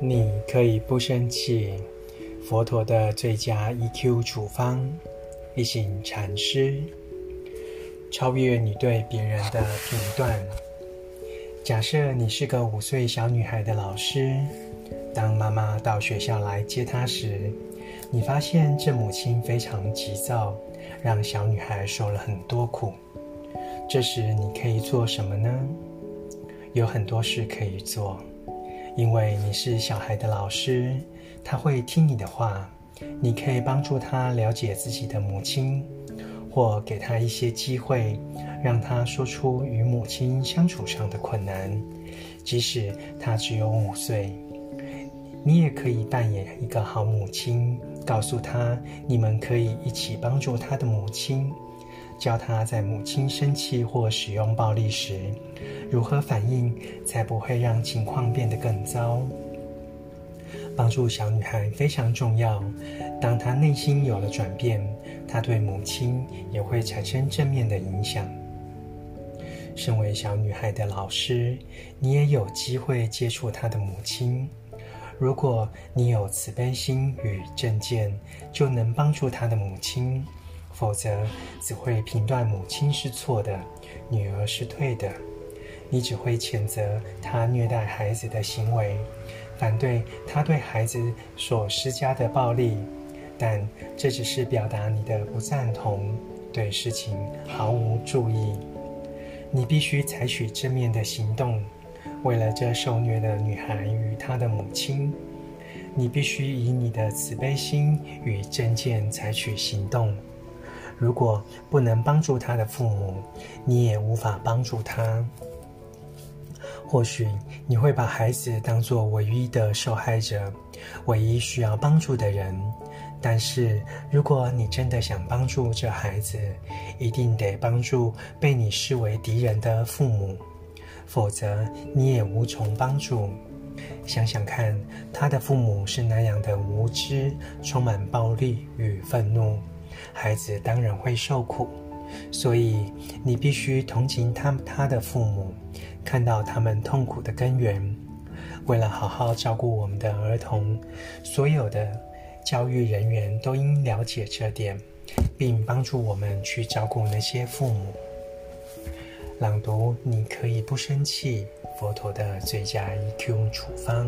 你可以不生气。佛陀的最佳 EQ 处方，一行禅师。超越你对别人的评断。假设你是个五岁小女孩的老师，当妈妈到学校来接她时，你发现这母亲非常急躁，让小女孩受了很多苦。这时你可以做什么呢？有很多事可以做，因为你是小孩的老师，他会听你的话。你可以帮助他了解自己的母亲，或给他一些机会，让他说出与母亲相处上的困难，即使他只有五岁。你也可以扮演一个好母亲，告诉他你们可以一起帮助他的母亲。教他在母亲生气或使用暴力时，如何反应，才不会让情况变得更糟。帮助小女孩非常重要。当她内心有了转变，她对母亲也会产生正面的影响。身为小女孩的老师，你也有机会接触她的母亲。如果你有慈悲心与正见，就能帮助她的母亲。否则，只会评断母亲是错的，女儿是对的。你只会谴责她虐待孩子的行为，反对她对孩子所施加的暴力。但这只是表达你的不赞同，对事情毫无注意。你必须采取正面的行动，为了这受虐的女孩与她的母亲，你必须以你的慈悲心与正见采取行动。如果不能帮助他的父母，你也无法帮助他。或许你会把孩子当作唯一的受害者，唯一需要帮助的人。但是，如果你真的想帮助这孩子，一定得帮助被你视为敌人的父母，否则你也无从帮助。想想看，他的父母是那样的无知，充满暴力与愤怒。孩子当然会受苦，所以你必须同情他他的父母，看到他们痛苦的根源。为了好好照顾我们的儿童，所有的教育人员都应了解这点，并帮助我们去照顾那些父母。朗读，你可以不生气。佛陀的最佳 EQ 处方。